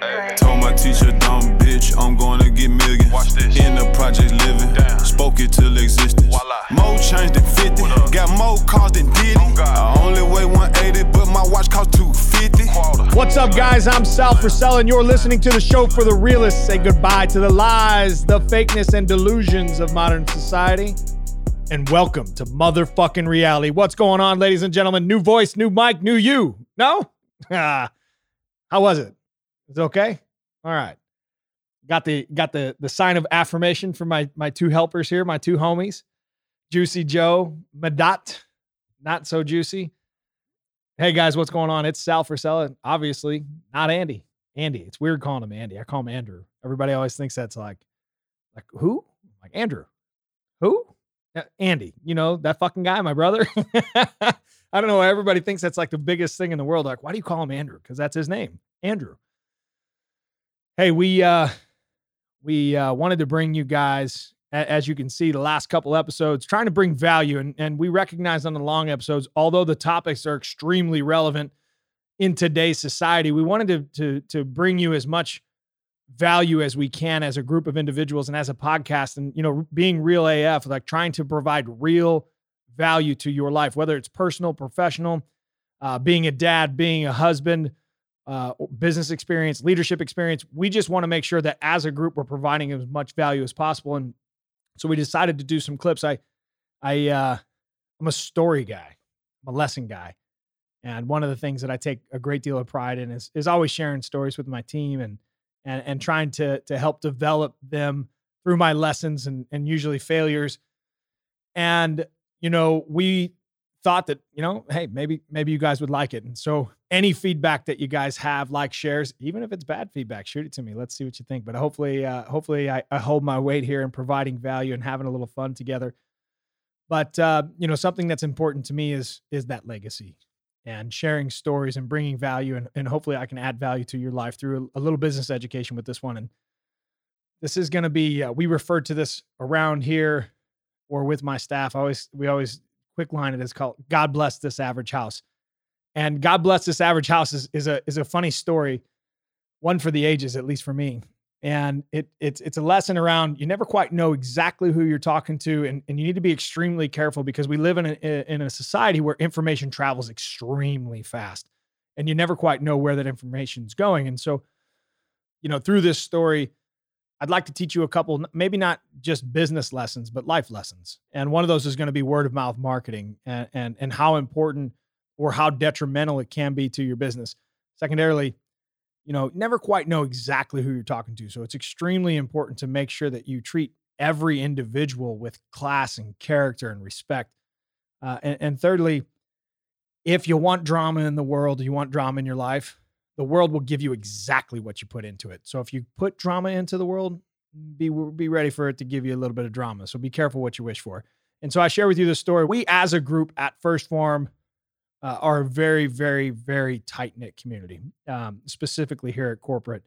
Told my teacher, dumb bitch, I'm gonna get millions. Watch this. In the project living, Damn. spoke it till existence. Voila. More change than 50, up? got more cars than Diddy. Oh, God. I only weigh 180, but my watch cost 250. Quarter. What's up, guys? I'm Sal Frisella, and you're listening to the show for the realists. Say goodbye to the lies, the fakeness, and delusions of modern society. And welcome to motherfucking reality. What's going on, ladies and gentlemen? New voice, new mic, new you. No? Ah. How was it? Is okay? All right. Got the got the the sign of affirmation from my my two helpers here, my two homies, Juicy Joe, Madat, not so juicy. Hey guys, what's going on? It's Sal Frisella, obviously not Andy. Andy. It's weird calling him Andy. I call him Andrew. Everybody always thinks that's like, like who? Like Andrew. Who? Uh, Andy. You know that fucking guy, my brother. I don't know. why Everybody thinks that's like the biggest thing in the world. Like, why do you call him Andrew? Because that's his name, Andrew. Hey, we uh we uh wanted to bring you guys as you can see the last couple episodes trying to bring value and and we recognize on the long episodes although the topics are extremely relevant in today's society we wanted to to to bring you as much value as we can as a group of individuals and as a podcast and you know being real AF like trying to provide real value to your life whether it's personal professional uh, being a dad being a husband uh, business experience, leadership experience. We just want to make sure that as a group, we're providing as much value as possible. And so we decided to do some clips. I, I, uh, I'm a story guy. I'm a lesson guy. And one of the things that I take a great deal of pride in is, is always sharing stories with my team and, and, and trying to, to help develop them through my lessons and, and usually failures. And, you know, we thought that, you know, hey, maybe, maybe you guys would like it. And so any feedback that you guys have, like shares, even if it's bad feedback, shoot it to me. Let's see what you think. But hopefully, uh, hopefully I, I hold my weight here in providing value and having a little fun together. But uh, you know, something that's important to me is is that legacy and sharing stories and bringing value and, and hopefully I can add value to your life through a, a little business education with this one. And this is going to be uh, we refer to this around here or with my staff. I always we always quick line it is called God bless this average house. And God bless this average house is, is a is a funny story, one for the ages, at least for me. And it it's it's a lesson around you never quite know exactly who you're talking to, and, and you need to be extremely careful because we live in a in a society where information travels extremely fast, and you never quite know where that information is going. And so, you know, through this story, I'd like to teach you a couple, maybe not just business lessons, but life lessons. And one of those is going to be word of mouth marketing and and, and how important or how detrimental it can be to your business. Secondarily, you know, never quite know exactly who you're talking to. So it's extremely important to make sure that you treat every individual with class and character and respect. Uh, and, and thirdly, if you want drama in the world, you want drama in your life, the world will give you exactly what you put into it. So if you put drama into the world, be be ready for it to give you a little bit of drama. So be careful what you wish for. And so I share with you this story. We as a group at 1st Phorm uh, are a very, very, very tight knit community, um, specifically here at corporate.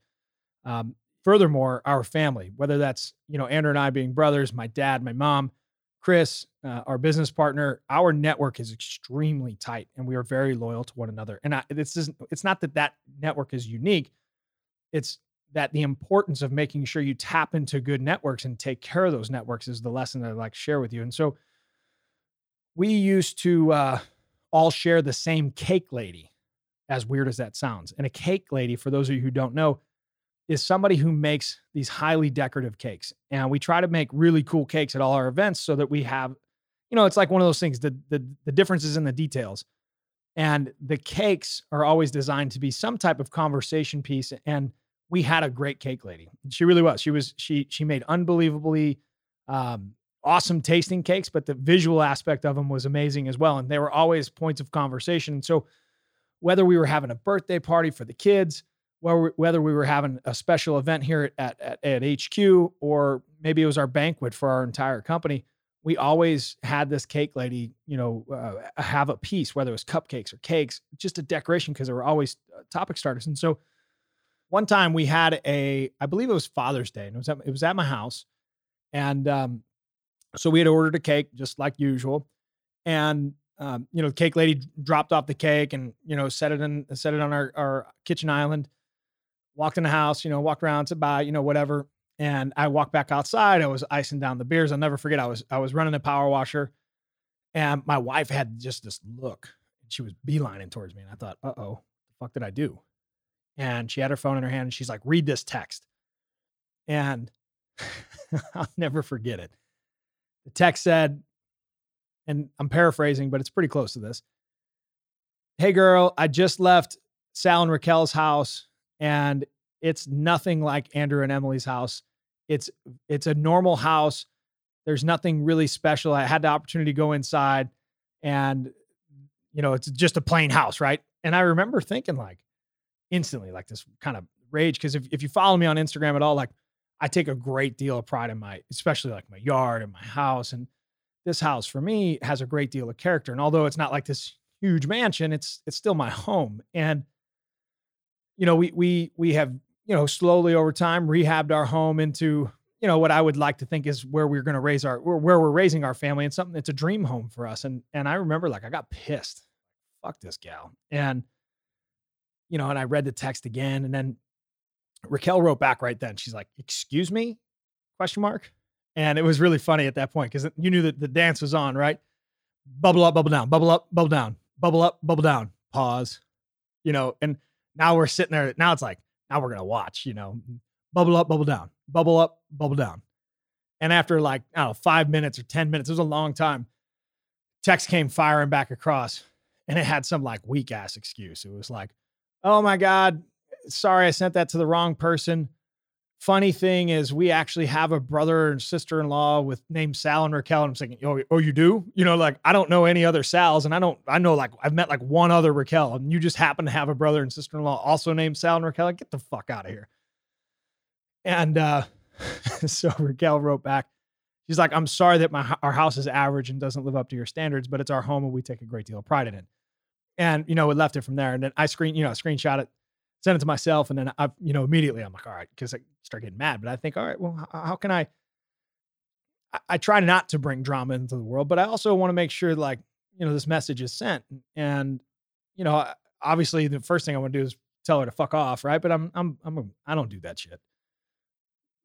Um, furthermore, our family, whether that's you know Andrew and I being brothers, my dad, my mom, Chris, uh, our business partner, our network is extremely tight, and we are very loyal to one another. And I, this isn't. It's not that that network is unique. It's that the importance of making sure you tap into good networks and take care of those networks is the lesson that I'd like to share with you. And so we used to. Uh, all share the same cake lady, as weird as that sounds. And a cake lady, for those of you who don't know, is somebody who makes these highly decorative cakes. And we try to make really cool cakes at all our events so that we have, you know, it's like one of those things, the the, the difference is in the details. And the cakes are always designed to be some type of conversation piece. And we had a great cake lady. She really was. She was, she she made unbelievably um, awesome tasting cakes, but the visual aspect of them was amazing as well. And they were always points of conversation. So whether we were having a birthday party for the kids, whether we were having a special event here at, at, at HQ, or maybe it was our banquet for our entire company, we always had this cake lady, you know, uh, have a piece, whether it was cupcakes or cakes, just a decoration because there were always uh, topic starters. And so one time we had a, I believe it was Father's Day, and it was at, it was at my house, and um, so we had ordered a cake just like usual, and um, you know, the cake lady dropped off the cake and you know set it in set it on our our kitchen island. Walked in the house, you know, walked around, to buy, you know, whatever. And I walked back outside. I was icing down the beers. I'll never forget. I was I was running a power washer, and my wife had just this look. She was beelining towards me, and I thought, "Uh oh, what the fuck did I do?" And she had her phone in her hand, and she's like, "Read this text." And I'll never forget it. The text said, and I'm paraphrasing, but it's pretty close to this. Hey, girl, I just left Sal and Raquel's house, and it's nothing like Andrew and Emily's house. It's it's a normal house. There's nothing really special. I had the opportunity to go inside, and you know, it's just a plain house, right? And I remember thinking like instantly, like this kind of rage. Because if, if you follow me on Instagram at all, like I take a great deal of pride in my, especially like my yard and my house. And this house for me has a great deal of character. And although it's not like this huge mansion, it's it's still my home. And you know, we we we have you know slowly over time rehabbed our home into you know what I would like to think is where we're going to raise our where, we're raising our family and something that's a dream home for us. And and I remember like I got pissed, fuck this gal, and you know, and I read the text again, and then Raquel wrote back right then. She's like, "Excuse me?" question mark. And it was really funny at that point because you knew that the dance was on, right? Bubble up, bubble down, bubble up, bubble down, bubble up, bubble down. Pause. You know, and now we're sitting there. Now it's like now we're gonna watch. You know, bubble up, bubble down, bubble up, bubble down. And after like I don't know five minutes or ten minutes, it was a long time. Text came firing back across, and it had some like weak ass excuse. It was like, "Oh my god, sorry, I sent that to the wrong person. Funny thing is, we actually have a brother and sister in law with named Sal and Raquel. And I'm thinking, oh, oh, you do? You know, like I don't know any other Sals, and I don't, I know like I've met like one other Raquel, and you just happen to have a brother and sister in law also named Sal and Raquel. Like, get the fuck out of here. And uh, so Raquel wrote back. She's like, I'm sorry that my our house is average and doesn't live up to your standards, but it's our home and we take a great deal of pride in it. And you know, it left it from there. And then I screen, you know, screenshot it, send it to myself, and then I, you know, immediately I'm like, all right, because I start getting mad. But I think, all right, well, how, can I, I? Try not to bring drama into the world, but I also want to make sure, like, you know, this message is sent. And you know, obviously, the first thing I want to do is tell her to fuck off, right? But I'm, I'm, I'm, I don't do that shit.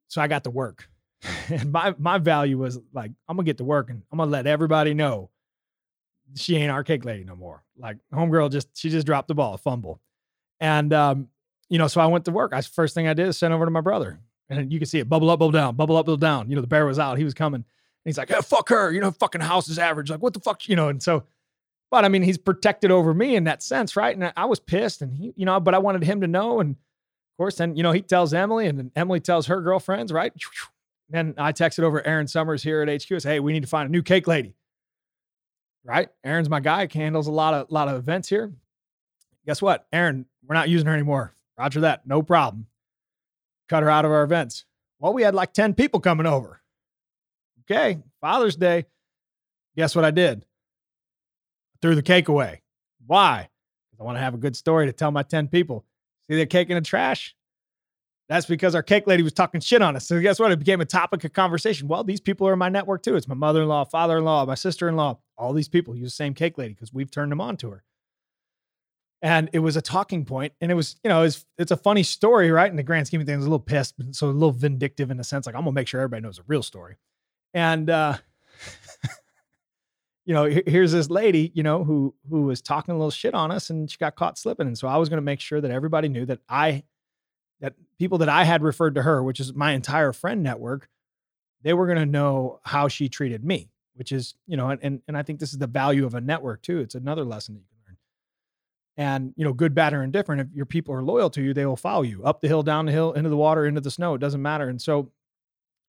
So I got to work, and my my value was like, I'm gonna get to work, and I'm gonna let everybody know she ain't our cake lady no more. Like homegirl just she just dropped the ball, fumble. And um, you know, so I went to work. I first thing I did is send over to my brother. And you can see it bubble up, bubble down, bubble up, bubble down. You know, the bear was out. He was coming. And he's like, hey, fuck her. You know, fucking house is average. Like, what the fuck? You know, and so, but I mean, he's protected over me in that sense, right? And I was pissed and he, you know, but I wanted him to know. And of course, then, you know, he tells Emily and then Emily tells her girlfriends, right? And I texted over Aaron Summers here at HQ. Say, hey, we need to find a new cake lady. Right? Aaron's my guy, handles a lot of lot of events here. Guess what? Aaron, we're not using her anymore. Roger that. No problem. Cut her out of our events. Well, we had like 10 people coming over. Okay. Father's Day. Guess what I did? I threw the cake away. Why? Because I want to have a good story to tell my 10 people. See the cake in the trash? That's because our cake lady was talking shit on us. So guess what? It became a topic of conversation. Well, these people are in my network too. It's my mother-in-law, father-in-law, my sister-in-law. All these people use the same cake lady because we've turned them on to her and it was a talking point and it was you know it's it's a funny story right? In the grand scheme of things a little pissed so a little vindictive in a sense like i'm gonna make sure everybody knows the real story. And uh you know here's this lady you know who who was talking a little shit on us and she got caught slipping. And so i was gonna make sure that everybody knew that i that people that i had referred to her which is my entire friend network they were gonna know how she treated me which is you know and and i think this is the value of a network too. It's another lesson that you and you know good bad or indifferent if your people are loyal to you they will follow you up the hill down the hill into the water into the snow it doesn't matter. And so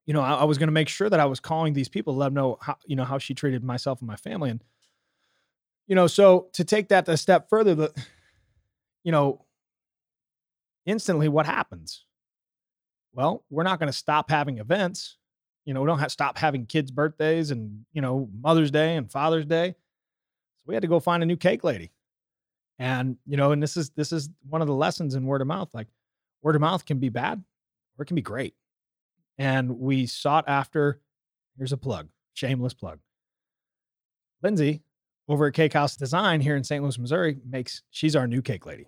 you know i, I was going to make sure that i was calling these people to let them know how you know how she treated myself and my family. And you know so to take that a step further the you know instantly what happens? Well we're not going to stop having events. You know we don't have stop having kids birthdays and you know mother's day and father's day. So we had to go find a new cake lady and, you know, and this is this is one of the lessons in word of mouth. Like word of mouth can be bad or it can be great. And we sought after, here's a plug, shameless plug. Lindsay over at Cake House Design here in St. Louis, Missouri, makes she's our new cake lady.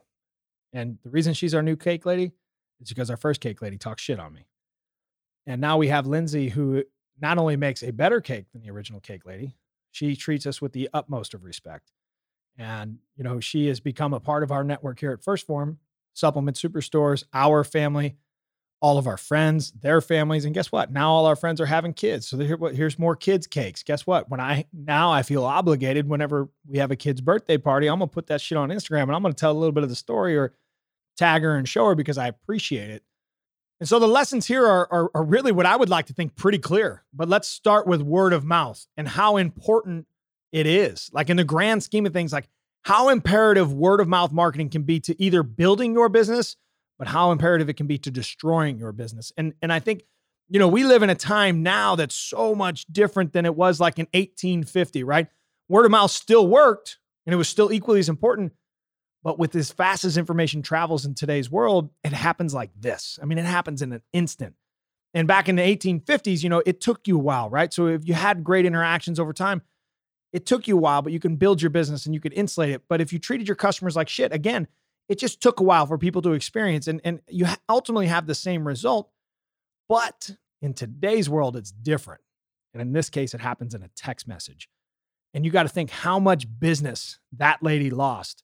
And the reason she's our new cake lady is because our first cake lady talked shit on me. And now we have Lindsay, who not only makes a better cake than the original cake lady, she treats us with the utmost of respect. And, you know, she has become a part of our network here at 1st Phorm, Supplement Superstores, our family, all of our friends, their families. And guess what? Now all our friends are having kids. So here, here's more kids' cakes. Guess what? When I now I feel obligated whenever we have a kid's birthday party, I'm gonna put that shit on Instagram and I'm gonna tell a little bit of the story or tag her and show her because I appreciate it. And so the lessons here are, are, are really what I would like to think pretty clear. But let's start with word of mouth and how important it is. Like in the grand scheme of things, like how imperative word of mouth marketing can be to either building your business, but how imperative it can be to destroying your business. And and I think you know, we live in a time now that's so much different than it was like in 1850, right? Word of mouth still worked and it was still equally as important, but with as fast as information travels in today's world, it happens like this. I mean, it happens in an instant. And back in the 1850s, you know, it took you a while, right? So if you had great interactions over time, it took you a while, but you can build your business and you could insulate it. But if you treated your customers like shit, again, it just took a while for people to experience and, and you ultimately have the same result. But in today's world, it's different. And in this case, it happens in a text message. And you got to think how much business that lady lost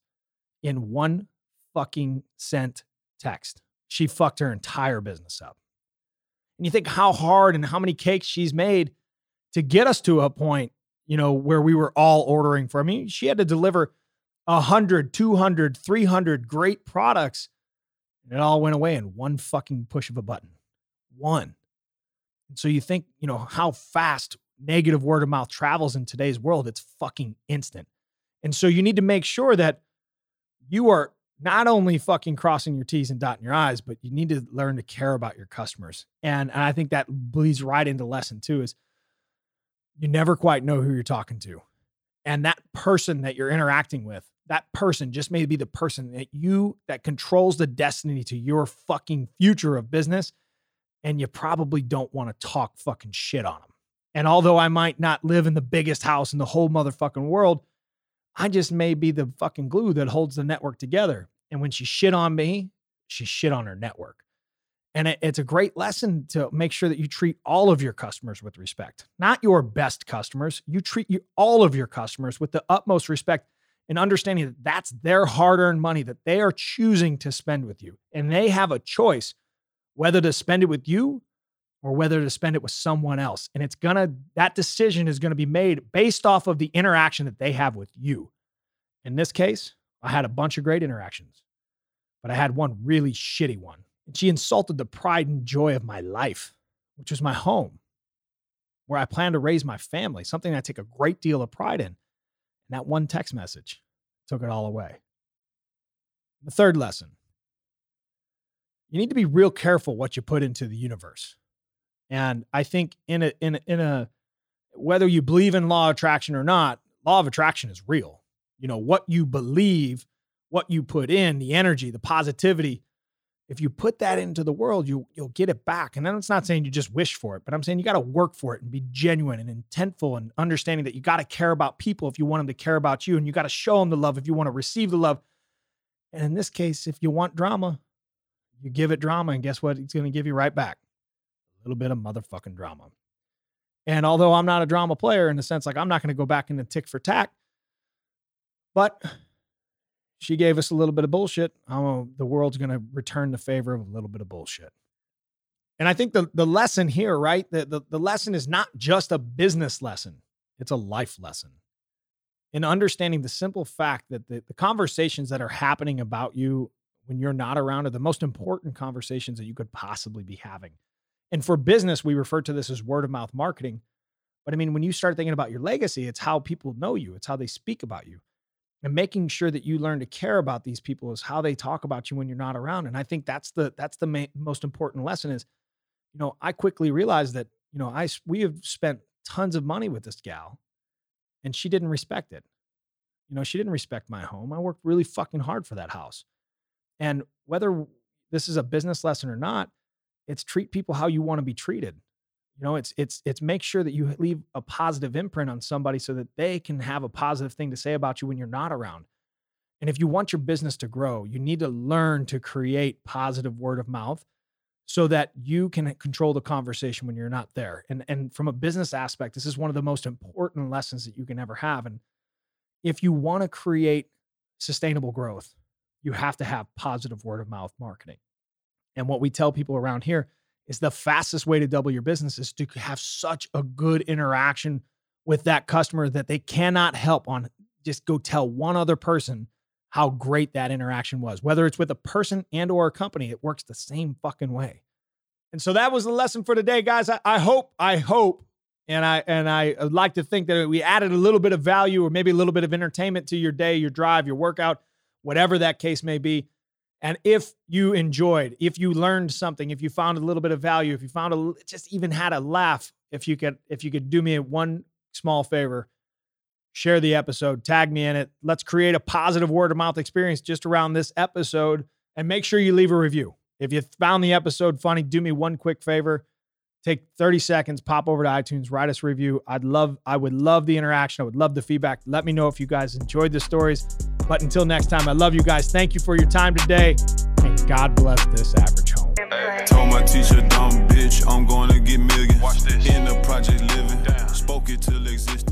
in one fucking sent text. She fucked her entire business up. And you think how hard and how many cakes she's made to get us to a point, you know, where we were all ordering for. I mean, she had to deliver 100, 200, 300 great products. And it all went away in one fucking push of a button. One. And so you think, you know, how fast negative word of mouth travels in today's world. It's fucking instant. And so you need to make sure that you are not only fucking crossing your T's and dotting your I's, but you need to learn to care about your customers. And, and I think that bleeds right into lesson two is you never quite know who you're talking to. And that person that you're interacting with, that person just may be the person that you that controls the destiny to your fucking future of business. And you probably don't want to talk fucking shit on them. And although I might not live in the biggest house in the whole motherfucking world, I just may be the fucking glue that holds the network together. And when she shit on me, she shit on her network. And it, it's a great lesson to make sure that you treat all of your customers with respect, not your best customers. You treat you, all of your customers with the utmost respect and understanding that that's their hard earned money that they are choosing to spend with you. And they have a choice whether to spend it with you or whether to spend it with someone else. And it's gonna, that decision is gonna be made based off of the interaction that they have with you. In this case, I had a bunch of great interactions, but I had one really shitty one. And she insulted the pride and joy of my life, which was my home, where I plan to raise my family, something I take a great deal of pride in. And that one text message took it all away. The third lesson you need to be real careful what you put into the universe. And I think in a in a, in a whether you believe in law of attraction or not, law of attraction is real. You know, what you believe, what you put in, the energy, the positivity, if you put that into the world, you you'll get it back. And then it's not saying you just wish for it, but I'm saying you got to work for it and be genuine and intentful and understanding that you got to care about people if you want them to care about you and you got to show them the love if you want to receive the love. And in this case, if you want drama, you give it drama and guess what? It's going to give you right back a little bit of motherfucking drama. And although I'm not a drama player in the sense like I'm not going to go back into tick for tack, but she gave us a little bit of bullshit. Um, the world's going to return the favor of a little bit of bullshit. And I think the, the lesson here, right? The, the, the lesson is not just a business lesson, it's a life lesson. In understanding the simple fact that the, the conversations that are happening about you when you're not around are the most important conversations that you could possibly be having. And for business, we refer to this as word of mouth marketing. But I mean, when you start thinking about your legacy, it's how people know you, it's how they speak about you. And making sure that you learn to care about these people is how they talk about you when you're not around. And I think that's the that's the main, most important lesson is, you know, I quickly realized that, you know, I we have spent tons of money with this gal and she didn't respect it. You know, she didn't respect my home. I worked really fucking hard for that house. And whether this is a business lesson or not, it's treat people how you want to be treated you know it's it's it's make sure that you leave a positive imprint on somebody so that they can have a positive thing to say about you when you're not around And if you want your business to grow, you need to learn to create positive word of mouth so that you can control the conversation when you're not there. And and from a business aspect, this is one of the most important lessons that you can ever have. And if you want to create sustainable growth, you have to have positive word of mouth marketing. And what we tell people around here is the fastest way to double your business is to have such a good interaction with that customer that they cannot help on just go tell one other person how great that interaction was whether it's with a person and or a company it works the same fucking way. And so that was the lesson for today guys. I, I hope i hope and i and i would like to think that we added a little bit of value or maybe a little bit of entertainment to your day your drive your workout whatever that case may be and if you enjoyed if you learned something if you found a little bit of value if you found a just even had a laugh if you could if you could do me one small favor share the episode, tag me in it. Let's create a positive word of mouth experience just around this episode and make sure you leave a review. If you found the episode funny, do me one quick favor. Take 30 seconds, pop over to iTunes, write us a review. I'd love, I would love the interaction. I would love the feedback. Let me know if you guys enjoyed the stories. But until next time, I love you guys. Thank you for your time today. And God bless this average home. Told my teacher, dumb bitch, I'm going to get. Watch this. In the project living. Spoke it till existence.